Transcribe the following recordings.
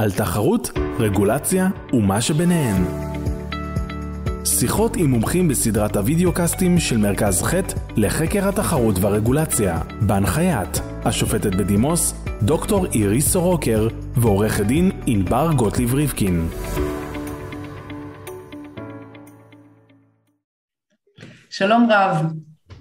על תחרות, רגולציה ומה שביניהן. שיחות עם מומחים בסדרת הוידאו קאסטים של מרכז ח' לחקר התחרות והרגולציה, בהנחיית השופטת בדימוס דוקטור איריס סורוקר ועורכת דין ענבר גוטליב ריבקין. שלום רב,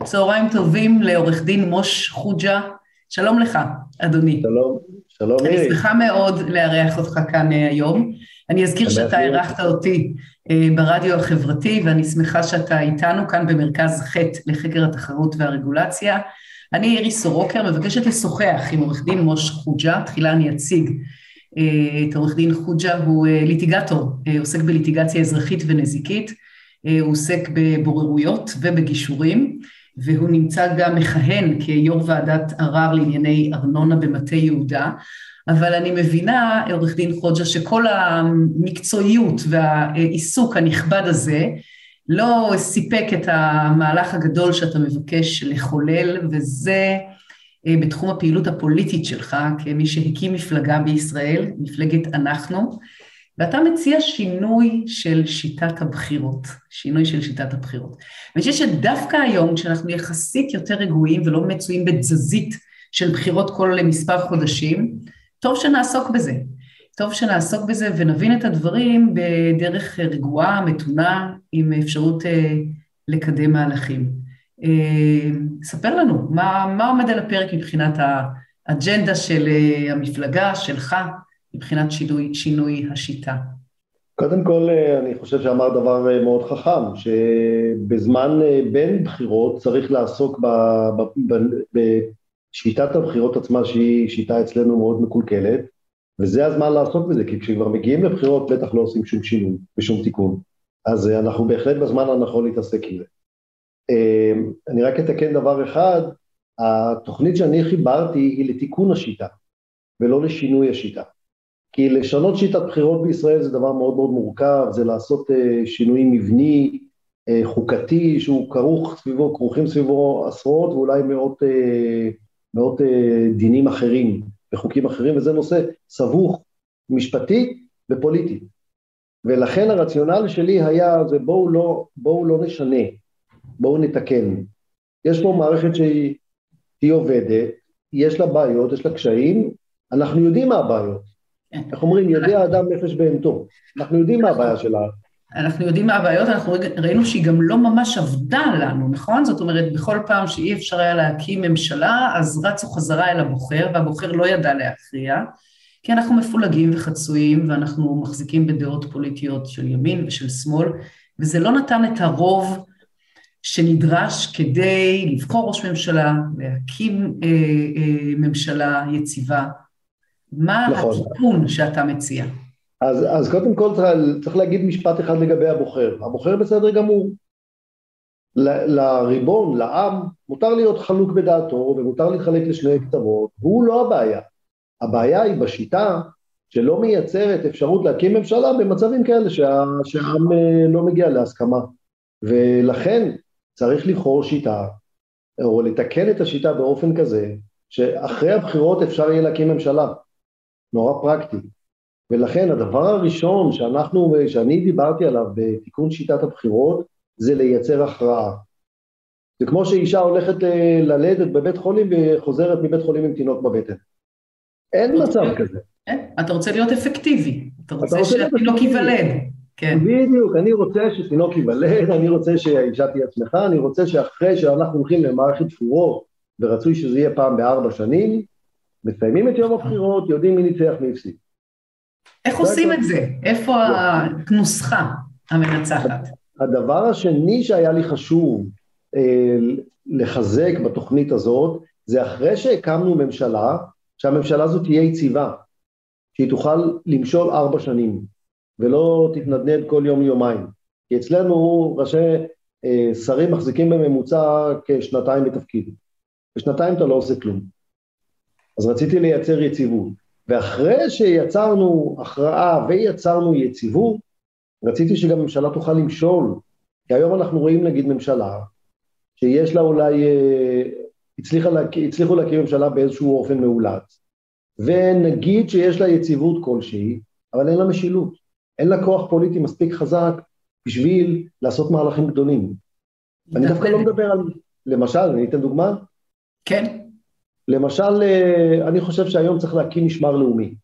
צהריים טובים לעורך דין מוש חוג'ה, שלום לך אדוני. שלום, שלום אני מירי. שמחה מאוד לארח אותך כאן אה, היום. אני אזכיר שאתה. אירחת אותי אה, ברדיו החברתי, ואני שמחה שאתה איתנו כאן במרכז ח' לחקר התחרות והרגולציה. אני איריס סורוקר, מבקשת לשוחח עם עורך דין מוש חוג'ה, תחילה אני אציג אה, את עורך דין חוג'ה, הוא ליטיגטור, עוסק בליטיגציה אזרחית ונזיקית, הוא עוסק בבוררויות ובגישורים, והוא נמצא גם מכהן כיו"ר ועדת ערר לענייני ארנונה במטה יהודה, אבל אני מבינה, עורך דין חוג'ה, שכל המקצועיות והעיסוק הנכבד הזה לא סיפק את המהלך הגדול שאתה מבקש לחולל, וזה אה, בתחום הפעילות הפוליטית שלך, כמי שהקים מפלגה בישראל, מפלגת אנחנו, ואתה מציע שינוי של שיטת הבחירות, שינוי של שיטת הבחירות. ואני חושבת שדווקא היום, כשאנחנו יחסית יותר רגועים ולא מצויים בתזזית של בחירות כל מספר חודשים, טוב שנעסוק בזה. טוב שנעסוק בזה ונבין את הדברים בדרך רגועה, מתונה, עם אפשרות אה, לקדם מהלכים. אה, ספר לנו, מה, מה עומד על הפרק מבחינת האג'נדה של אה, המפלגה, שלך, מבחינת שינוי, שינוי השיטה? קודם כל, אה, אני חושב שאמר דבר אה, מאוד חכם, שבזמן אה, בין בחירות צריך לעסוק בשיטת הבחירות עצמה, שהיא שיטה אצלנו מאוד מקולקלת, וזה הזמן לעסוק בזה, כי כשכבר מגיעים לבחירות בטח לא עושים שום שינוי ושום תיקון. אז אנחנו בהחלט בזמן הנכון להתעסק עם זה. אני רק אתקן דבר אחד, התוכנית שאני חיברתי היא לתיקון השיטה, ולא לשינוי השיטה. כי לשנות שיטת בחירות בישראל זה דבר מאוד מאוד מורכב, זה לעשות uh, שינוי מבני, uh, חוקתי, שהוא כרוך סביבו, כרוכים סביבו עשרות ואולי מאות, uh, מאות דינים אחרים וחוקים אחרים, וזה נושא סבוך משפטי ופוליטי. ולכן הרציונל שלי היה, זה בואו לא, בואו לא נשנה, בואו נתקן. יש פה מערכת שהיא היא עובדת, יש לה בעיות, יש לה קשיים, אנחנו יודעים מה הבעיות. איך אומרים, יודע אדם נפש בהמתו. אנחנו יודעים מה הבעיה שלה. אנחנו יודעים מה הבעיות, אנחנו ראינו שהיא גם לא ממש עבדה לנו, נכון? זאת אומרת, בכל פעם שאי אפשר היה להקים ממשלה, אז רצו חזרה אל הבוחר, והבוחר לא ידע להכריע, כי אנחנו מפולגים וחצויים, ואנחנו מחזיקים בדעות פוליטיות של ימין ושל שמאל, וזה לא נתן את הרוב שנדרש כדי לבחור ראש ממשלה, להקים אה, אה, ממשלה יציבה. מה נכון. התיקון שאתה מציע? אז, אז קודם כל צריך, צריך להגיד משפט אחד לגבי הבוחר. הבוחר בסדר גמור. ל- לריבון, לעם, מותר להיות חלוק בדעתו ומותר להתחלק לשני קצוות, והוא לא הבעיה. הבעיה היא בשיטה שלא מייצרת אפשרות להקים ממשלה במצבים כאלה שה, שהעם אה, לא מגיע להסכמה. ולכן צריך לבחור שיטה, או לתקן את השיטה באופן כזה, שאחרי הבחירות אפשר יהיה להקים ממשלה. נורא פרקטי. ולכן הדבר הראשון שאנחנו, שאני דיברתי עליו בתיקון שיטת הבחירות, זה לייצר הכרעה. זה כמו שאישה הולכת ללדת בבית חולים וחוזרת מבית חולים עם תינוק בבטן. אין מצב כזה. כן? אתה רוצה להיות אפקטיבי, אתה רוצה שהתינוק. ייוולד. כן, בדיוק, אני רוצה שתינוק ייוולד, אני רוצה שהאישה תהיה שמחה, אני רוצה שאחרי שאנחנו הולכים למערכת בחירות, ורצוי שזה יהיה פעם בארבע שנים, מסיימים את יום הבחירות, יודעים מי ניצח מי הפסיד. איך עושים את זה? איפה הנוסחה המנצחת? הדבר השני שהיה לי חשוב אה, לחזק בתוכנית הזאת, זה אחרי שהקמנו ממשלה, שהממשלה הזאת תהיה יציבה, שהיא תוכל למשול ארבע שנים, ולא תתנדנד כל יום-יומיים. כי אצלנו ראשי אה, שרים מחזיקים בממוצע כשנתיים בתפקיד. בשנתיים אתה לא עושה כלום. אז רציתי לייצר יציבות. ואחרי שיצרנו הכרעה ויצרנו יציבות, רציתי שגם ממשלה תוכל למשול, כי היום אנחנו רואים נגיד ממשלה שיש לה אולי, אה, הצליחה להק... הצליחו להקים ממשלה באיזשהו אופן מאולץ, ונגיד שיש לה יציבות כלשהי, אבל אין לה משילות. אין לה כוח פוליטי מספיק חזק בשביל לעשות מהלכים גדולים. אני דווקא לא מדבר על, למשל, אני אתן דוגמה? כן. למשל, אה, אני חושב שהיום צריך להקים משמר לאומי.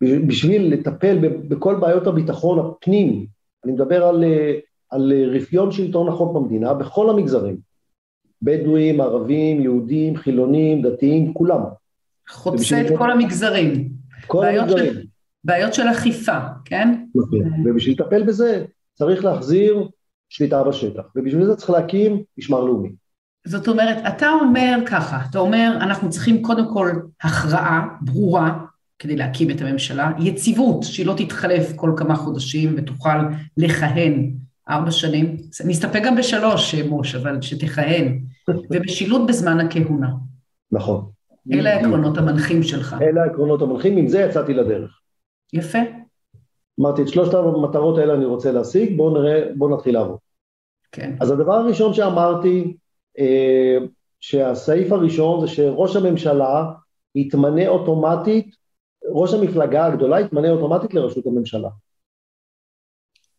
בשביל לטפל בכל בעיות הביטחון הפנים, אני מדבר על, אה, על רפיון שלטון החוק במדינה בכל המגזרים. בדואים, ערבים, יהודים, חילונים, דתיים, כולם. חוצה את כל המגזרים. כל המגזרים. של, בעיות של אכיפה, כן? נכון, ובשביל לטפל בזה צריך להחזיר שליטה בשטח, ובשביל זה צריך להקים משמר לאומי. זאת אומרת, אתה אומר ככה, אתה אומר, אנחנו צריכים קודם כל הכרעה ברורה כדי להקים את הממשלה, יציבות, שהיא לא תתחלף כל כמה חודשים ותוכל לכהן ארבע שנים, נסתפק גם בשלוש, מוש, אבל שתכהן, ומשילות בזמן הכהונה. נכון. אלה העקרונות המנחים שלך. אלה העקרונות המנחים, עם זה יצאתי לדרך. יפה. אמרתי, את שלושת המטרות האלה אני רוצה להשיג, בואו נראה, בואו נתחיל לעבוד. כן. אז הדבר הראשון שאמרתי, אה, שהסעיף הראשון זה שראש הממשלה יתמנה אוטומטית, ראש המפלגה הגדולה יתמנה אוטומטית לראשות הממשלה.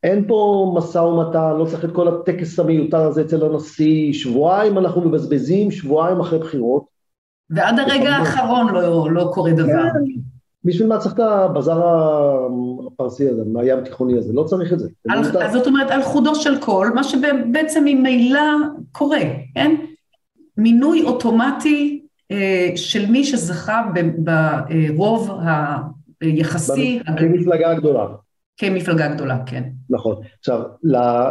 אין פה משא ומתן, לא צריך את כל הטקס המיותר הזה אצל הנשיא, שבועיים אנחנו מבזבזים, שבועיים אחרי בחירות. ועד הרגע האחרון לא, לא קורה דבר. כן, בשביל מה צריך את הבזאר הפרסי הזה, מהים תיכוני הזה? לא צריך את זה. על, אז זאת אומרת, על חודו של קול, מה שבעצם ממילא קורה, כן? מינוי אוטומטי אה, של מי שזכה ברוב היחסי... כמפלגה גדולה. כמפלגה גדולה, כן. נכון. עכשיו,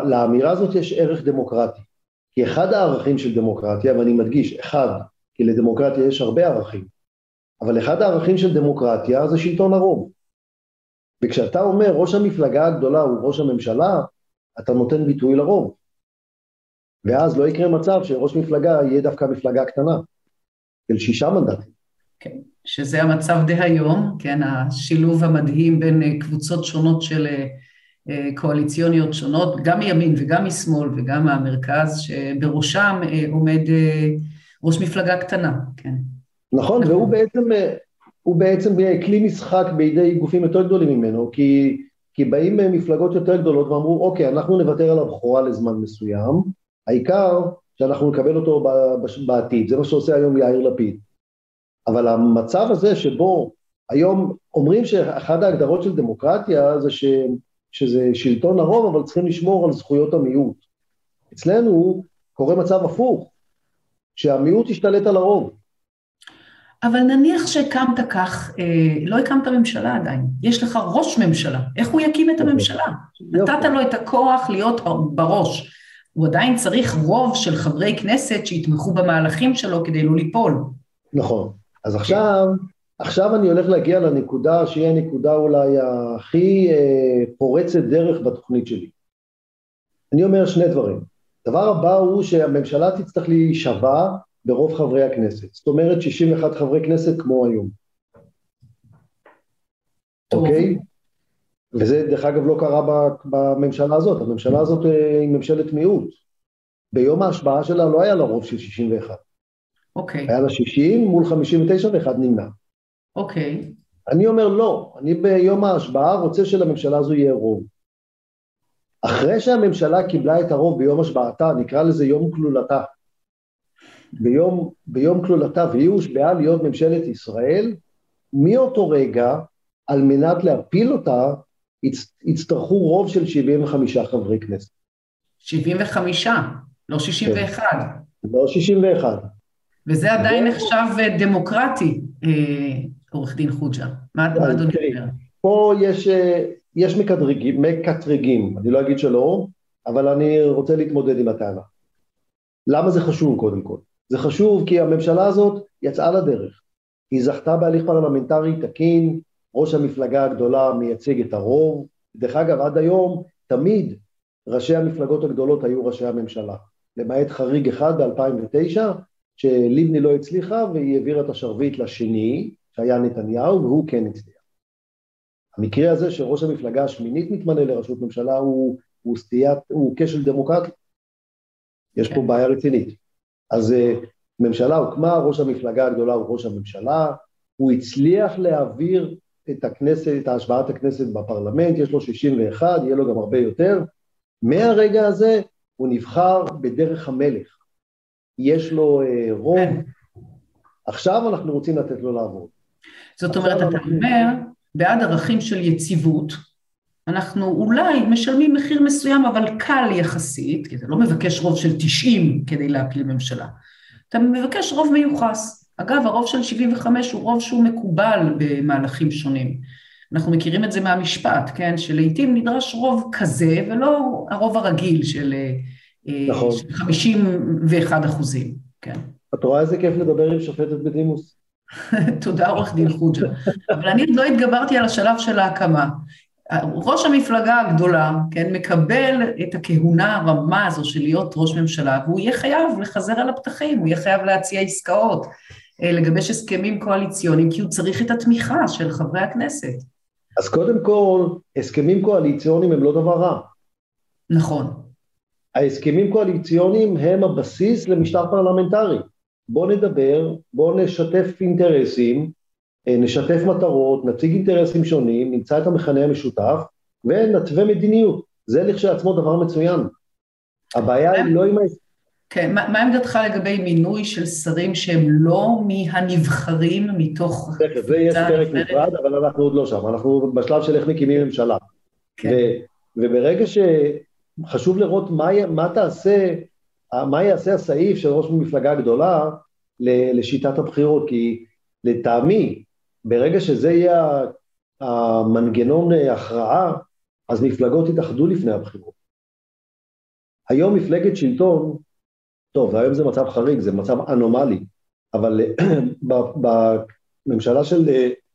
לאמירה הזאת יש ערך דמוקרטי. כי אחד הערכים של דמוקרטיה, ואני מדגיש, אחד, כי לדמוקרטיה יש הרבה ערכים, אבל אחד הערכים של דמוקרטיה זה שלטון הרוב. וכשאתה אומר ראש המפלגה הגדולה הוא ראש הממשלה, אתה נותן ביטוי לרוב. ואז לא יקרה מצב שראש מפלגה יהיה דווקא מפלגה קטנה, של שישה מנדטים. כן, שזה המצב דהיום, כן, השילוב המדהים בין אה, קבוצות שונות של אה, אה, קואליציוניות שונות, גם מימין וגם משמאל וגם מהמרכז, שבראשם עומד ראש מפלגה קטנה, כן. נכון, נכון. והוא בעצם, הוא בעצם כלי משחק בידי גופים יותר גדולים ממנו, כי, כי באים מפלגות יותר גדולות ואמרו, אוקיי, אנחנו נוותר על הבכורה לזמן מסוים, העיקר שאנחנו נקבל אותו בעתיד, זה מה שעושה היום יאיר לפיד. אבל המצב הזה שבו היום אומרים שאחת ההגדרות של דמוקרטיה זה ש, שזה שלטון הרוב, אבל צריכים לשמור על זכויות המיעוט. אצלנו קורה מצב הפוך, שהמיעוט ישתלט על הרוב. אבל נניח שהקמת כך, אה, לא הקמת ממשלה עדיין, יש לך ראש ממשלה, איך הוא יקים את הממשלה? נתת לו את הכוח להיות בראש. הוא עדיין צריך רוב של חברי כנסת שיתמכו במהלכים שלו כדי לא ליפול. נכון. אז עכשיו, עכשיו אני הולך להגיע לנקודה שהיא הנקודה אולי הכי אה, פורצת דרך בתוכנית שלי. אני אומר שני דברים. הדבר הבא הוא שהממשלה תצטרך להישבע ברוב חברי הכנסת. זאת אומרת 61 חברי כנסת כמו היום. אוקיי? וזה דרך אגב לא קרה בממשלה הזאת, הממשלה הזאת אה, היא ממשלת מיעוט. ביום ההשבעה שלה לא היה לה רוב של 61. אוקיי. היה לה 60 מול 59 ואחד נמנע. אוקיי. אני אומר לא, אני ביום ההשבעה רוצה שלממשלה הזו יהיה רוב. אחרי שהממשלה קיבלה את הרוב ביום השבעתה, נקרא לזה יום כלולתה, ביום, ביום כלולתה והיא הושבעה להיות ממשלת ישראל, מאותו רגע, על מנת להפיל אותה, יצטרכו רוב של 75 חברי כנסת. 75, לא 61. כן. לא 61. וזה עדיין נחשב אה, דמוקרטי, אה, עורך דין חוג'ה. מה אדוני אומר? פה יש, אה, יש מקטרגים, מקטרגים, אני לא אגיד שלא, אבל אני רוצה להתמודד עם הטענה. למה זה חשוב קודם כל? זה חשוב כי הממשלה הזאת יצאה לדרך. היא זכתה בהליך פרלמנטרי תקין, ראש המפלגה הגדולה מייצג את הרוב. דרך אגב, עד היום תמיד ראשי המפלגות הגדולות היו ראשי הממשלה. למעט חריג אחד ב-2009, שלבני לא הצליחה והיא העבירה את השרביט לשני, שהיה נתניהו, והוא כן הצליח. המקרה הזה שראש המפלגה השמינית מתמנה לראשות ממשלה הוא, הוא סטיית, הוא כשל דמוקרטי. יש פה כן. בעיה רצינית. אז אה, ממשלה הוקמה, ראש המפלגה הגדולה הוא ראש הממשלה, הוא הצליח להעביר את הכנסת, את השבעת הכנסת בפרלמנט, יש לו 61, יהיה לו גם הרבה יותר. מהרגע הזה הוא נבחר בדרך המלך. יש לו אה, רוב. עכשיו אנחנו רוצים לתת לו לעבוד. זאת אומרת, אתה אומר, בעד ערכים של יציבות, אנחנו אולי משלמים מחיר מסוים, אבל קל יחסית, כי אתה לא מבקש רוב של 90 כדי להפיל ממשלה, אתה מבקש רוב מיוחס. אגב, הרוב של 75 הוא רוב שהוא מקובל במהלכים שונים. אנחנו מכירים את זה מהמשפט, כן? שלעיתים נדרש רוב כזה, ולא הרוב הרגיל של, אה, נכון. של 51 אחוזים, כן. את רואה איזה כיף לדבר עם שופטת בדימוס? תודה, עורך דין חוג'ה. אבל אני עוד לא התגברתי על השלב של ההקמה. ראש המפלגה הגדולה, כן, מקבל את הכהונה הרמה הזו של להיות ראש ממשלה, והוא יהיה חייב לחזר על הפתחים, הוא יהיה חייב להציע עסקאות, אה, לגבש הסכמים קואליציוניים, כי הוא צריך את התמיכה של חברי הכנסת. אז קודם כל, הסכמים קואליציוניים הם לא דבר רע. נכון. ההסכמים קואליציוניים הם הבסיס למשטר פרלמנטרי. בואו נדבר, בואו נשתף אינטרסים, נשתף מטרות, נציג אינטרסים שונים, נמצא את המכנה המשותף ונתווה מדיניות. זה לכשעצמו דבר מצוין. הבעיה היא לא עם. כן, מה, מה עמדתך לגבי מינוי של שרים שהם לא מהנבחרים מתוך... תכף, זה יש פרק נפרד, אבל אנחנו עוד לא שם, אנחנו בשלב של איך מקימים ממשלה. כן. ו, וברגע שחשוב לראות מה, מה תעשה, מה יעשה הסעיף של ראש מפלגה גדולה לשיטת הבחירות, כי לטעמי, ברגע שזה יהיה המנגנון הכרעה, אז מפלגות יתאחדו לפני הבחירות. היום מפלגת שלטון, טוב, היום זה מצב חריג, זה מצב אנומלי, אבל בממשלה של,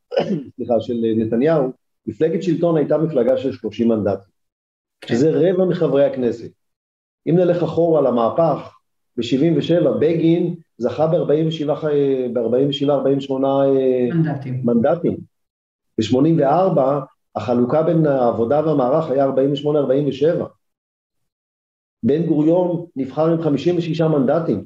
סליחה, של נתניהו, מפלגת שלטון הייתה מפלגה של 30 מנדטים, כן. שזה רבע מחברי הכנסת. אם נלך אחורה למהפך, ב-77' בגין זכה ב-47-48 מנדטים. מנדטים. ב-84 החלוקה בין העבודה והמערך היה 48-47. בן גוריון נבחר עם 56 מנדטים.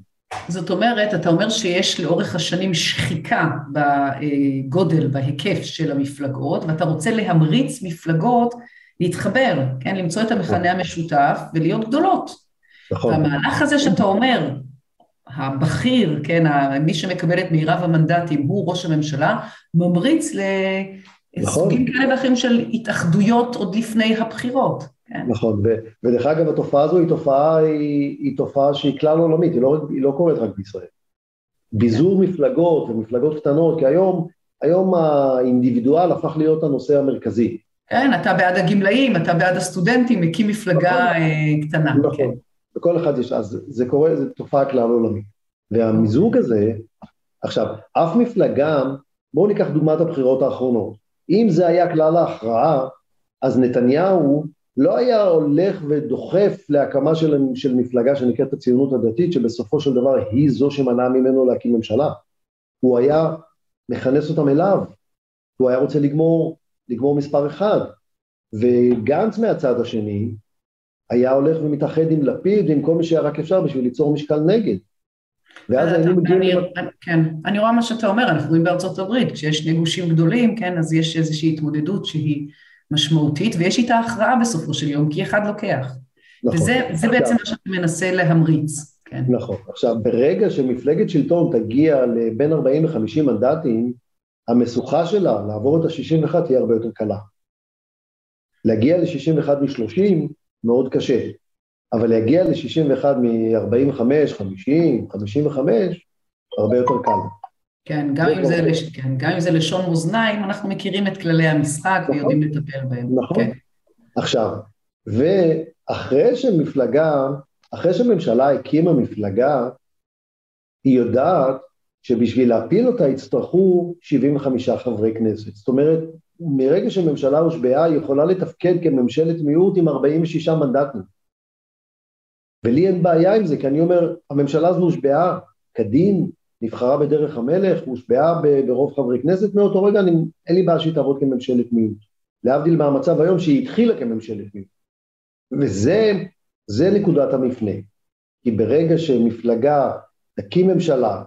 זאת אומרת, אתה אומר שיש לאורך השנים שחיקה בגודל, בהיקף של המפלגות, ואתה רוצה להמריץ מפלגות להתחבר, כן, למצוא את המכנה המשותף ולהיות גדולות. נכון. והמהלך הזה שאתה אומר, הבכיר, כן, מי שמקבל את מירב המנדטים הוא ראש הממשלה, ממריץ לסוגים נכון. כאלה ואחרים של התאחדויות עוד לפני הבחירות. כן. נכון, ו- ודרך אגב התופעה הזו היא תופעה, היא, היא תופעה שהיא כלל עולמית, היא לא, היא לא קורית רק בישראל. ביזור כן. מפלגות ומפלגות קטנות, כי היום, היום האינדיבידואל הפך להיות הנושא המרכזי. כן, אתה בעד הגמלאים, אתה בעד הסטודנטים, מקים מפלגה נכון. אה, קטנה. נכון, כן. וכל אחד יש, אז זה קורה, זו תופעה כלל עולמית. והמיזוג הזה, עכשיו, אף מפלגה, בואו ניקח דוגמת הבחירות האחרונות. אם זה היה כלל ההכרעה, אז נתניהו לא היה הולך ודוחף להקמה של, של מפלגה שנקראת הציונות הדתית, שבסופו של דבר היא זו שמנעה ממנו להקים ממשלה. הוא היה מכנס אותם אליו, הוא היה רוצה לגמור, לגמור מספר אחד. וגנץ מהצד השני, היה הולך ומתאחד עם לפיד ועם כל מי שהיה רק אפשר בשביל ליצור משקל נגד. ואז היינו מגיעים... אני, כן, אני רואה מה שאתה אומר, אנחנו רואים בארצות הברית, כשיש שני גושים גדולים, כן, אז יש איזושהי התמודדות שהיא משמעותית, ויש איתה הכרעה בסופו של יום, כי אחד לוקח. נכון. וזה עכשיו, בעצם מה שאתה מנסה להמריץ. כן. נכון. עכשיו, ברגע שמפלגת שלטון תגיע לבין 40 ל-50 מנדטים, המשוכה שלה לעבור את ה-61 תהיה הרבה יותר קלה. להגיע ל-61 מ-30 מאוד קשה, אבל להגיע ל-61 מ-45, 50, 55, הרבה יותר קל. כן, גם אם, זה, לש... כן, גם אם זה לשון מאזניים, אנחנו מכירים את כללי המשחק נכון, ויודעים לטפל בהם. נכון. כן. עכשיו, ואחרי שמפלגה, אחרי שממשלה הקימה מפלגה, היא יודעת שבשביל להפיל אותה יצטרכו 75 חברי כנסת. זאת אומרת, מרגע שממשלה הושבעה, היא יכולה לתפקד כממשלת מיעוט עם 46 מנדטים. ולי אין בעיה עם זה, כי אני אומר, הממשלה הזו הושבעה כדין, נבחרה בדרך המלך, הושבעה ברוב חברי כנסת, מאותו רגע אני, אין לי בעיה שהיא תעבוד כממשלת מיעוט. להבדיל מהמצב היום שהיא התחילה כממשלת מיעוט. וזה נקודת המפנה. כי ברגע שמפלגה תקים ממשלה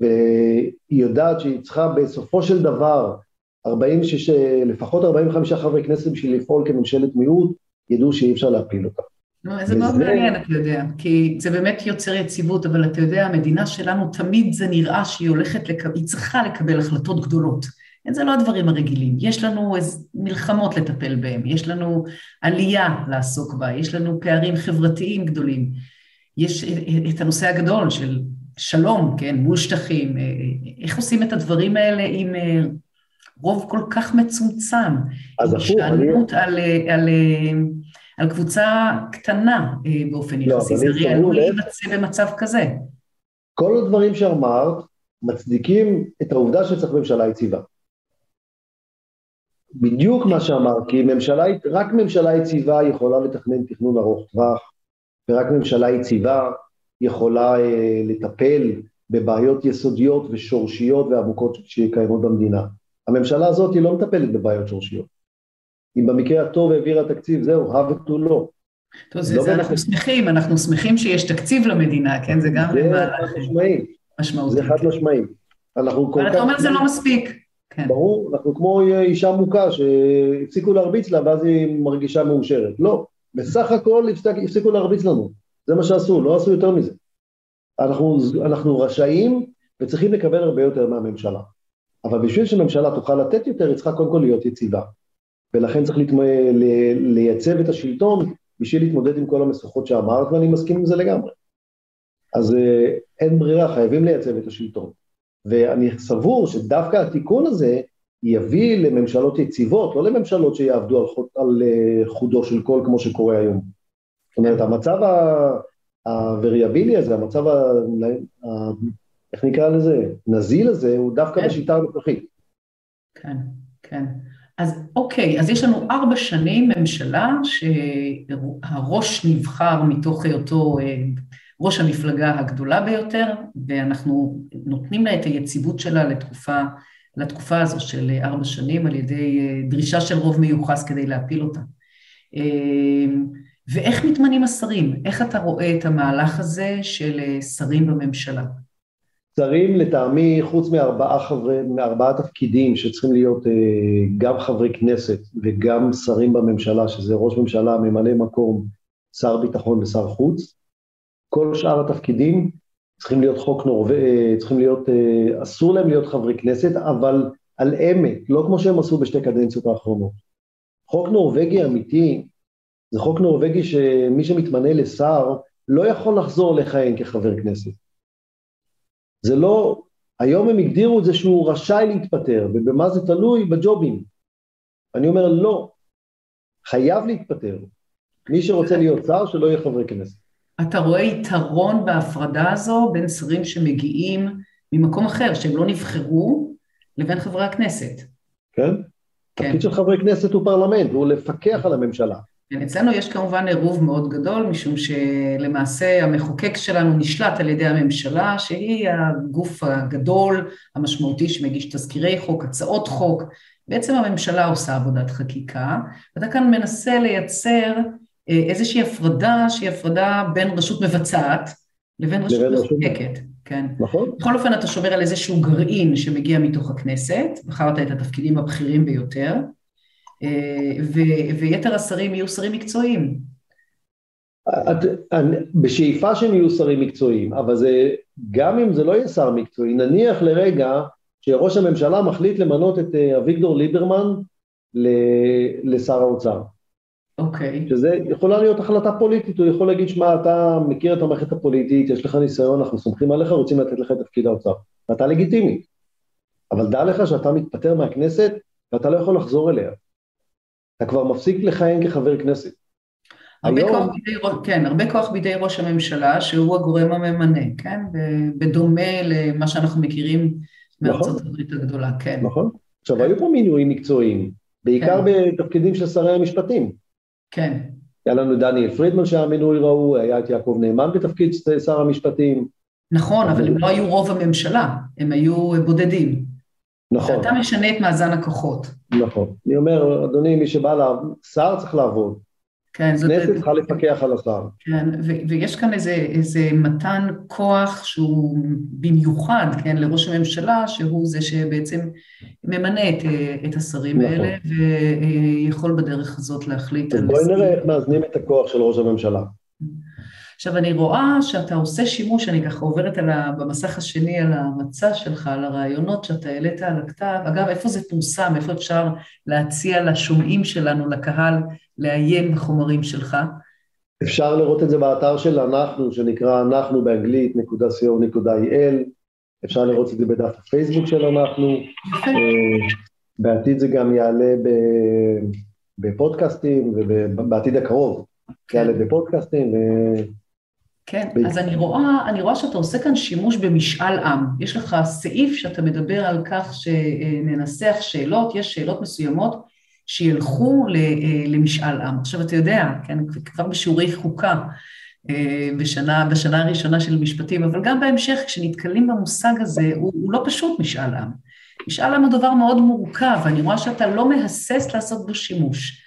והיא יודעת שהיא צריכה בסופו של דבר 46, לפחות 45 חברי כנסת בשביל לפעול כממשלת מיעוט, ידעו שאי אפשר להפיל אותה. לא, זה מאוד מעניין, אתה יודע, כי זה באמת יוצר יציבות, אבל אתה יודע, המדינה שלנו תמיד זה נראה שהיא הולכת, לק... היא צריכה לקבל החלטות גדולות. זה לא הדברים הרגילים, יש לנו מלחמות לטפל בהם, יש לנו עלייה לעסוק בה, יש לנו פערים חברתיים גדולים, יש את הנושא הגדול של שלום, כן, מול שטחים, איך עושים את הדברים האלה עם רוב כל כך מצומצם, אז הפוך, אני... על, על, על קבוצה קטנה באופן לא, יחסי, זה עלול להימצא במצב כזה. כל הדברים שאמרת מצדיקים את העובדה שצריך ממשלה יציבה. בדיוק מה שאמרת, כי ממשלה, רק ממשלה יציבה יכולה לתכנן תכנון ארוך טווח, ורק ממשלה יציבה יכולה אה, לטפל בבעיות יסודיות ושורשיות ועמוקות שקיימות במדינה. הממשלה הזאת היא לא מטפלת בבעיות שורשיות. אם במקרה הטוב העבירה תקציב, זהו, הא ותו לא. טוב, זה, לא זה אנחנו שמחים, אנחנו שמחים שיש תקציב למדינה, כן? זה גם... זה חד משמעי. משמעותי. זה חד משמעי. אנחנו כל כך... אבל אתה אומר זה לא מספיק. כן. ברור, אנחנו כמו אישה מוכה שהפסיקו להרביץ לה ואז היא מרגישה מאושרת. לא, בסך הכל הפסיקו להרביץ לנו, זה מה שעשו, לא עשו יותר מזה. אנחנו, אנחנו רשאים וצריכים לקבל הרבה יותר מהממשלה. אבל בשביל שממשלה תוכל לתת יותר, היא צריכה קודם כל להיות יציבה. ולכן צריך להתמ... לייצב את השלטון בשביל להתמודד עם כל המשוכות שאמרת, ואני מסכים עם זה לגמרי. אז אה, אין ברירה, חייבים לייצב את השלטון. ואני סבור שדווקא התיקון הזה יביא לממשלות יציבות, לא לממשלות שיעבדו על, חוד, על אה, חודו של קול כמו שקורה היום. זאת אומרת, המצב הווריאבילי הזה, המצב, ה, איך נקרא לזה, נזיל הזה, הוא דווקא כן. בשיטה הנוכחית. כן, כן. אז אוקיי, אז יש לנו ארבע שנים ממשלה שהראש נבחר מתוך היותו אה, ראש המפלגה הגדולה ביותר, ואנחנו נותנים לה את היציבות שלה לתקופה, לתקופה הזו של ארבע שנים על ידי אה, דרישה של רוב מיוחס כדי להפיל אותה. אה, ואיך מתמנים השרים? איך אתה רואה את המהלך הזה של שרים בממשלה? שרים לטעמי, חוץ מארבעה חברי, מארבעה תפקידים שצריכים להיות גם חברי כנסת וגם שרים בממשלה, שזה ראש ממשלה, ממלא מקום, שר ביטחון ושר חוץ, כל שאר התפקידים צריכים להיות חוק נורבגי, צריכים להיות, אה, אסור להם להיות חברי כנסת, אבל על אמת, לא כמו שהם עשו בשתי קדנציות האחרונות. חוק נורבגי אמיתי, זה חוק נורבגי שמי שמתמנה לשר לא יכול לחזור לכהן כחבר כנסת. זה לא, היום הם הגדירו את זה שהוא רשאי להתפטר, ובמה זה תלוי? בג'ובים. אני אומר לא, חייב להתפטר. מי שרוצה להיות שר, שלא יהיה חבר כנסת. אתה רואה יתרון בהפרדה הזו בין שרים שמגיעים ממקום אחר, שהם לא נבחרו, לבין חברי הכנסת. כן. כן. תפקיד של חברי כנסת הוא פרלמנט, הוא לפקח על הממשלה. כן, אצלנו יש כמובן עירוב מאוד גדול, משום שלמעשה המחוקק שלנו נשלט על ידי הממשלה, שהיא הגוף הגדול, המשמעותי, שמגיש תזכירי חוק, הצעות חוק. בעצם הממשלה עושה עבודת חקיקה, ואתה כאן מנסה לייצר אה, איזושהי הפרדה שהיא הפרדה בין רשות מבצעת לבין רשות מחוקקת, כן. נכון. בכל אופן אתה שומר על איזשהו גרעין שמגיע מתוך הכנסת, בחרת את התפקידים הבכירים ביותר, ו- ויתר השרים יהיו שרים מקצועיים. את, בשאיפה שהם יהיו שרים מקצועיים, אבל זה, גם אם זה לא יהיה שר מקצועי, נניח לרגע שראש הממשלה מחליט למנות את אה, אביגדור ליברמן לשר האוצר. אוקיי. Okay. שזה יכולה להיות החלטה פוליטית, הוא יכול להגיד, שמע, אתה מכיר את המערכת הפוליטית, יש לך ניסיון, אנחנו סומכים עליך, רוצים לתת לך את תפקיד האוצר. ואתה לגיטימי. אבל דע לך שאתה מתפטר מהכנסת ואתה לא יכול לחזור אליה. אתה כבר מפסיק לכהן כחבר כנסת. הרבה היום... כוח בידי, כן, הרבה כוח בידי ראש הממשלה, שהוא הגורם הממנה, כן? בדומה למה שאנחנו מכירים מארצות נכון. הברית הגדולה, כן. נכון. עכשיו, כן. היו פה מינויים מקצועיים, בעיקר כן. בתפקידים של שרי המשפטים. כן. היה לנו דניאל פרידמן שהיה מינוי ראוי, היה את יעקב נאמן בתפקיד שר המשפטים. נכון, אבל הם לא היו רוב הממשלה, הם היו בודדים. נכון. ואתה משנה את מאזן הכוחות. נכון. אני אומר, אדוני, מי שבא לעבוד, שר צריך לעבוד. כן, זאת... כנסת צריכה לפקח על השר. כן, ו- ויש כאן איזה, איזה מתן כוח שהוא במיוחד, כן, לראש הממשלה, שהוא זה שבעצם ממנה את, את השרים נכון. האלה, ויכול בדרך הזאת להחליט על... בואי נראה איך מאזנים את הכוח של ראש הממשלה. עכשיו, אני רואה שאתה עושה שימוש, אני ככה עוברת ה, במסך השני על המצע שלך, על הרעיונות שאתה העלית על הכתב. אגב, איפה זה פורסם? איפה אפשר להציע לשומעים שלנו, לקהל, לעיין בחומרים שלך? אפשר לראות את זה באתר של אנחנו, שנקרא אנחנו באנגלית, נקודה co.il. אפשר לראות את זה בדף הפייסבוק של אנחנו. אה, בעתיד זה גם יעלה בפודקאסטים, ובעתיד הקרוב כן. יעלה בפודקאסטים. כן, אז אני רואה, אני רואה שאתה עושה כאן שימוש במשאל עם. יש לך סעיף שאתה מדבר על כך שננסח שאלות, יש שאלות מסוימות שילכו למשאל עם. עכשיו, אתה יודע, כן, כבר בשיעורי חוקה, אה, בשנה, בשנה הראשונה של משפטים, אבל גם בהמשך, כשנתקלים במושג הזה, הוא, הוא לא פשוט משאל עם. משאל עם הוא דבר מאוד מורכב, ואני רואה שאתה לא מהסס לעשות בו שימוש.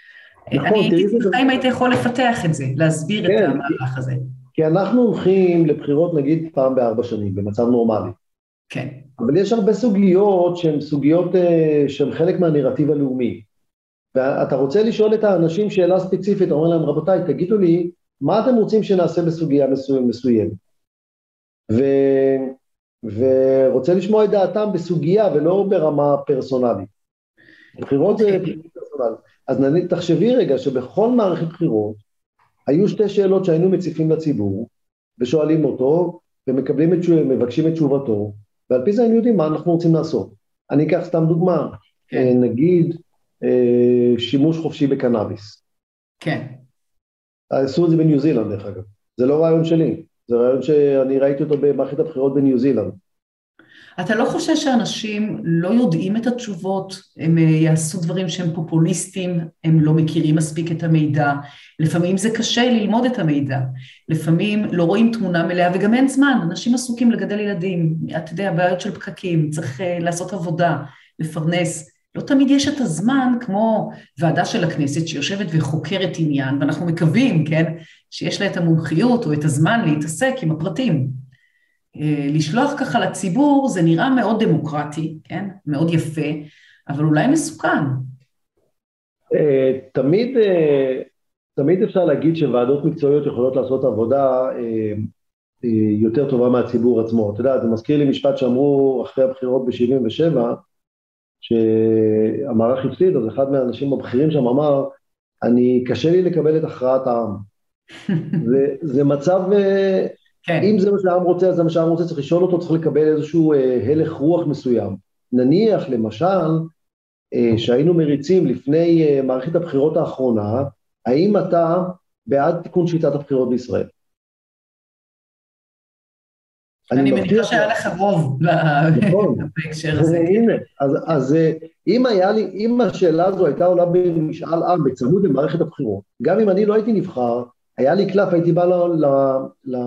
נכון, אני הייתי צריכה אם היית יכול לפתח את זה, להסביר כן. את המהלך הזה. כי אנחנו הולכים לבחירות נגיד פעם בארבע שנים, במצב נורמלי. כן. אבל יש הרבה סוגיות שהן סוגיות uh, שהן חלק מהנרטיב הלאומי. ואתה רוצה לשאול את האנשים שאלה ספציפית, אומר להם, רבותיי, תגידו לי, מה אתם רוצים שנעשה בסוגיה מסוימת? ו... ורוצה לשמוע את דעתם בסוגיה ולא ברמה פרסונלית. בחירות זה אוקיי. פרסונלית. אז נניח, תחשבי רגע שבכל מערכת בחירות היו שתי שאלות שהיינו מציפים לציבור, ושואלים אותו, ומקבלים את, מבקשים את תשובתו, ועל פי זה היינו יודעים מה אנחנו רוצים לעשות. אני אקח סתם דוגמה, כן. אה, נגיד אה, שימוש חופשי בקנאביס. כן. עשו את זה בניו זילנד דרך אגב, זה לא רעיון שלי, זה רעיון שאני ראיתי אותו במערכת הבחירות בניו זילנד. אתה לא חושב שאנשים לא יודעים את התשובות, הם אה, יעשו דברים שהם פופוליסטיים, הם לא מכירים מספיק את המידע, לפעמים זה קשה ללמוד את המידע, לפעמים לא רואים תמונה מלאה וגם אין זמן, אנשים עסוקים לגדל ילדים, אתה יודע, בעיות של פקקים, צריך אה, לעשות עבודה, לפרנס, לא תמיד יש את הזמן כמו ועדה של הכנסת שיושבת וחוקרת עניין, ואנחנו מקווים, כן, שיש לה את המומחיות או את הזמן להתעסק עם הפרטים. אה, לשלוח ככה לציבור זה נראה מאוד דמוקרטי, כן? מאוד יפה, אבל אולי מסוכן. אה, תמיד, אה, תמיד אפשר להגיד שוועדות מקצועיות יכולות לעשות עבודה יותר טובה מהציבור עצמו. אתה יודע, זה מזכיר לי משפט שאמרו אחרי הבחירות ב-77', שהמערך הפסיד, אז אחד מהאנשים הבכירים שם אמר, אני, קשה לי לקבל את הכרעת העם. וזה מצב כן. אם זה מה שהעם רוצה, אז זה מה שהעם רוצה, צריך לשאול אותו, צריך לקבל איזשהו אה, הלך רוח מסוים. נניח, למשל, אה, שהיינו מריצים לפני אה, מערכת הבחירות האחרונה, האם אתה בעד תיקון שיטת הבחירות בישראל? אני מניחה שהיה לך רוב נכון. בהקשר הזה. הנה, אז אה, אם היה לי, אם השאלה הזו הייתה עולה במשאל עם בצמוד למערכת הבחירות, גם אם אני לא הייתי נבחר, היה לי קלף, הייתי בא ל, ל, ל,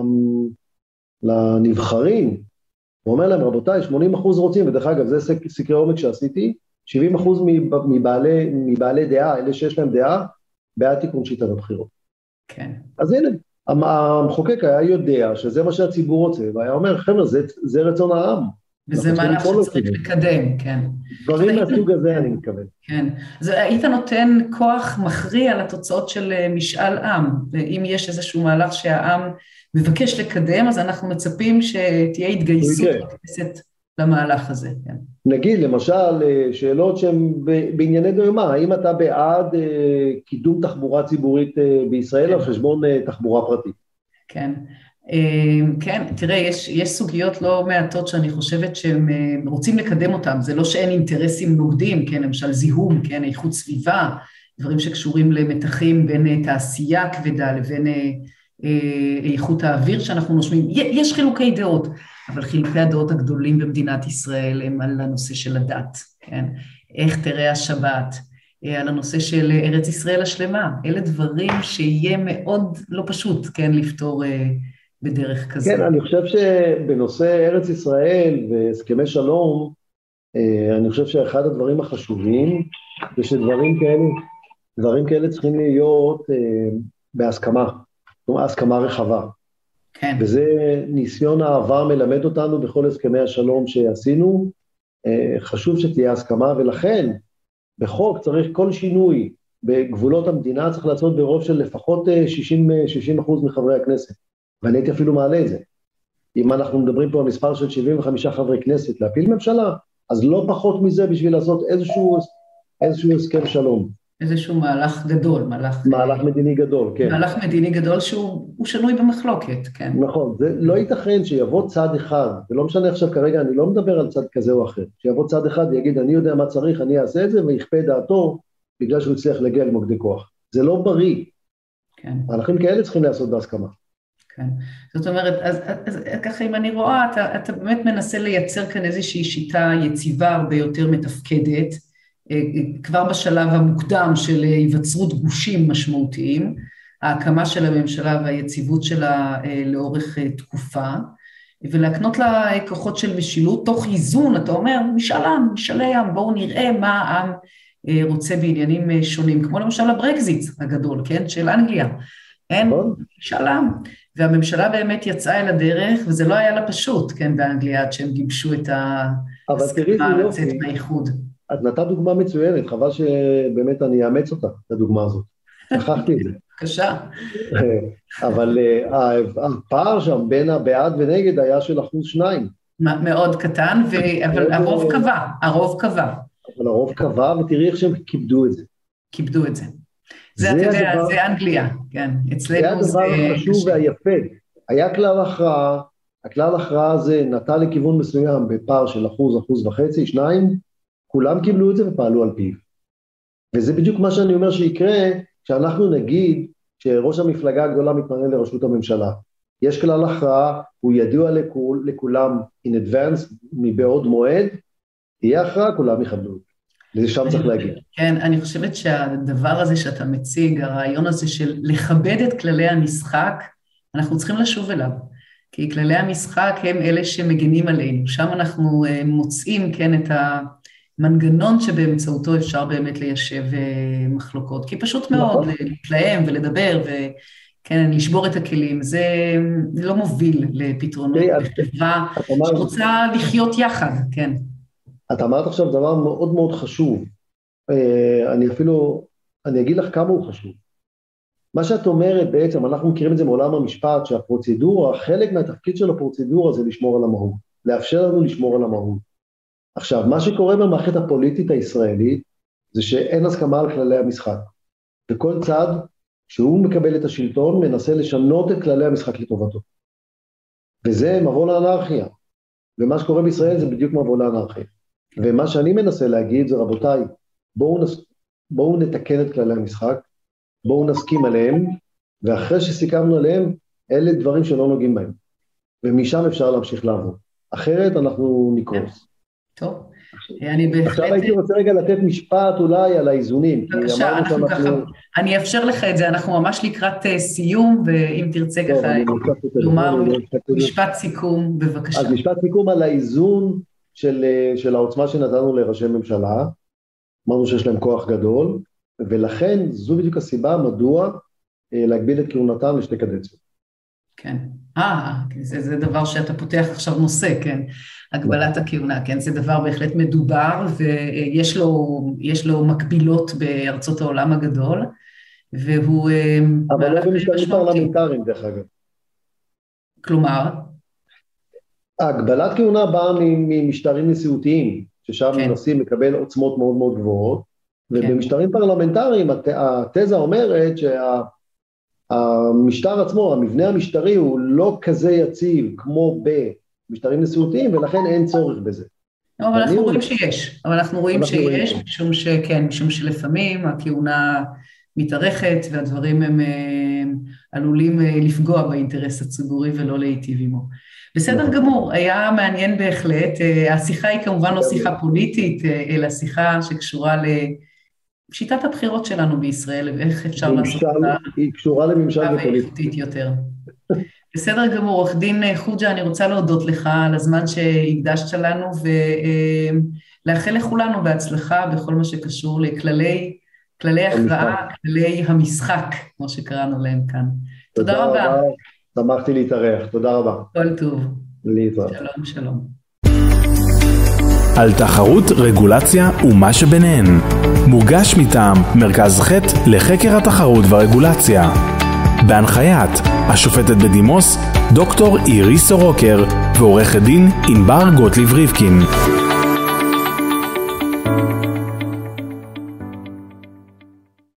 לנבחרים, ואומר להם, רבותיי, 80 אחוז רוצים, ודרך אגב, זה סקרי עומק שעשיתי, 70 אחוז מבעלי, מבעלי דעה, אלה שיש להם דעה, בעד תיקון שיטת הבחירות. כן. אז הנה, המחוקק היה יודע שזה מה שהציבור רוצה, והיה אומר, חבר'ה, זה, זה רצון העם. וזה מהלך שצריך לקדם, כן. דברים מהסוג הזה אני מתכוון. כן. אז היית נותן כוח מכריע לתוצאות של אה, משאל עם, ואם יש איזשהו מהלך שהעם מבקש לקדם, אז אנחנו מצפים שתהיה התגייסות בכנסת למהלך הזה. כן. נגיד, למשל, אה, שאלות שהן בענייני דיומה, האם אתה בעד אה, קידום תחבורה ציבורית בישראל כן. על חשבון תחבורה פרטית? כן. אמ, כן, תראה, יש, יש סוגיות לא מעטות שאני חושבת שהם אה, רוצים לקדם אותן, זה לא שאין אינטרסים נוגדים, כן, למשל זיהום, כן, איכות סביבה, דברים שקשורים למתחים בין אה, תעשייה כבדה לבין אה, איכות האוויר שאנחנו נושמים, יש חילוקי דעות, אבל חילוקי הדעות הגדולים במדינת ישראל הם על הנושא של הדת, כן, איך תראה השבת, על הנושא של ארץ ישראל השלמה, אלה דברים שיהיה מאוד לא פשוט, כן, לפתור בדרך כזאת. כן, אני חושב שבנושא ארץ ישראל והסכמי שלום, אה, אני חושב שאחד הדברים החשובים זה שדברים כאלה, דברים כאלה צריכים להיות אה, בהסכמה, אומרת, הסכמה רחבה. כן. וזה ניסיון העבר מלמד אותנו בכל הסכמי השלום שעשינו. אה, חשוב שתהיה הסכמה, ולכן בחוק צריך כל שינוי בגבולות המדינה צריך לעשות ברוב של לפחות 60, אה, 60 אחוז מחברי הכנסת, ואני הייתי אפילו מעלה את זה. אם אנחנו מדברים פה על מספר של 75 חברי כנסת, להפיל ממשלה, אז לא פחות מזה בשביל לעשות איזשהו, איזשהו הסכם שלום. איזשהו מהלך גדול, מהלך... מהלך מדיני גדול, כן. מהלך מדיני גדול שהוא שנוי במחלוקת, כן. נכון, זה לא ייתכן שיבוא צד אחד, ולא משנה עכשיו כרגע, אני לא מדבר על צד כזה או אחר, שיבוא צד אחד ויגיד, אני יודע מה צריך, אני אעשה את זה, ויכפה דעתו בגלל שהוא הצליח להגיע למוקדי כוח. זה לא בריא. כן. מהלכים כאלה צריכים להיעשות בהסכמה. כן. זאת אומרת, אז, אז, אז ככה אם אני רואה, אתה, אתה באמת מנסה לייצר כאן איזושהי שיטה יציבה הרבה יותר מתפקדת, אה, כבר בשלב המוקדם של היווצרות גושים משמעותיים, ההקמה של הממשלה והיציבות שלה אה, לאורך אה, תקופה, ולהקנות לה כוחות של משילות תוך איזון, אתה אומר, משאל עם, משאלי עם, בואו נראה מה העם רוצה בעניינים שונים, כמו למשל הברקזיט הגדול, כן, של אנגליה. אין נכון. משאל עם. והממשלה באמת יצאה אל הדרך, וזה לא היה לה פשוט, כן, באנגליה, עד שהם גיבשו את ההסכמה לצאת מהאיחוד. את נתת דוגמה מצוינת, חבל שבאמת אני אאמץ אותה, את הדוגמה הזאת. שכחתי את זה. בבקשה. אבל אה, הפער שם בין הבעד ונגד היה של אחוז שניים. מאוד קטן, אבל הרוב קבע, הרוב קבע. אבל הרוב קבע, ותראי איך שהם כיבדו את זה. כיבדו את זה. זה, אתה יודע, זה אנגליה, כן. אצלנו זה... זה הדבר החשוב והיפה. היה כלל הכרעה, הכלל הכרעה הזה נטה לכיוון מסוים בפער של אחוז, אחוז וחצי, שניים, כולם קיבלו את זה ופעלו על פיו. וזה בדיוק מה שאני אומר שיקרה כשאנחנו נגיד שראש המפלגה הגדולה מתמנה לראשות הממשלה. יש כלל הכרעה, הוא ידוע לכול, לכולם in advance מבעוד מועד, תהיה הכרעה, כולם יכבדו. לשם צריך להגיע. כן, אני חושבת שהדבר הזה שאתה מציג, הרעיון הזה של לכבד את כללי המשחק, אנחנו צריכים לשוב אליו. כי כללי המשחק הם אלה שמגינים עלינו. שם אנחנו אה, מוצאים, כן, את ה... מנגנון שבאמצעותו אפשר באמת ליישב אה, מחלוקות, כי פשוט מאוד נכון. להתלהם ולדבר וכן, לשבור את הכלים, זה לא מוביל לפתרונות בחברה שרוצה לחיות יחד, כן. את אמרת עכשיו דבר מאוד מאוד חשוב, אה, אני אפילו, אני אגיד לך כמה הוא חשוב. מה שאת אומרת בעצם, אנחנו מכירים את זה מעולם המשפט, שהפרוצדורה, חלק מהתפקיד של הפרוצדורה זה לשמור על המהות, לאפשר לנו לשמור על המהות. עכשיו, מה שקורה במערכת הפוליטית הישראלית זה שאין הסכמה על כללי המשחק. וכל צד, כשהוא מקבל את השלטון, מנסה לשנות את כללי המשחק לטובתו. וזה מבוא לאנרכיה. ומה שקורה בישראל זה בדיוק מבוא לאנרכיה. ומה שאני מנסה להגיד זה, רבותיי, בואו, נס... בואו נתקן את כללי המשחק, בואו נסכים עליהם, ואחרי שסיכמנו עליהם, אלה דברים שלא נוגעים בהם. ומשם אפשר להמשיך לעבוד. אחרת אנחנו נקרוס. טוב, אני בהחלט... עכשיו הייתי רוצה רגע לתת משפט אולי על האיזונים. בבקשה, אנחנו ככה, אני אאפשר לך את זה, אנחנו ממש לקראת אה, סיום, ואם תרצה ככה לומר משפט סיכום, בבקשה. אז משפט סיכום על האיזון של, אה, של העוצמה שנתנו לראשי ממשלה, אמרנו שיש להם כוח גדול, ולכן זו בדיוק הסיבה מדוע אה, להגביל את כהונתם לשתי קדנציות. כן. אה, זה, זה דבר שאתה פותח עכשיו נושא, כן. הגבלת הכהונה, כן, זה דבר בהחלט מדובר, ויש לו, לו מקבילות בארצות העולם הגדול, והוא... אה, אבל לא במשטרים פרלמנטריים, דרך אגב. כלומר? הגבלת כהונה באה ממשטרים נשיאותיים, ששם כן. מנסים לקבל עוצמות מאוד מאוד גבוהות, כן. ובמשטרים פרלמנטריים הת... התזה אומרת שהמשטר עצמו, המבנה המשטרי הוא לא כזה יציב כמו ב... משטרים נשיאותיים, ולכן אין צורך בזה. אבל אנחנו רואים שיש, אבל אנחנו רואים שיש, משום שכן, משום שלפעמים הכהונה מתארכת והדברים הם אה, עלולים אה, לפגוע באינטרס הציבורי ולא להיטיב עמו. בסדר נכון. גמור, היה מעניין בהחלט. אה, השיחה היא כמובן לא שיחה פוליטית, אלא שיחה שקשורה לשיטת הבחירות שלנו בישראל, ואיך אפשר לעשות אותה... היא קשורה לממשל ופוליטית. יותר. בסדר גמור, עורך דין חוג'ה, אני רוצה להודות לך על הזמן שהקדשת לנו ולאחל לכולנו בהצלחה בכל מה שקשור לכללי כללי הכרעה, כללי המשחק, כמו שקראנו להם כאן. תודה, תודה רבה. רבה. שמחתי להתארח, תודה רבה. כל טוב. להתראות. שלום, שלום. על תחרות, רגולציה ומה שביניהן. מוגש מטעם מרכז ח' לחקר התחרות והרגולציה. בהנחיית השופטת בדימוס דוקטור אירי סורוקר ועורכת דין ענבר גוטליב ריבקין.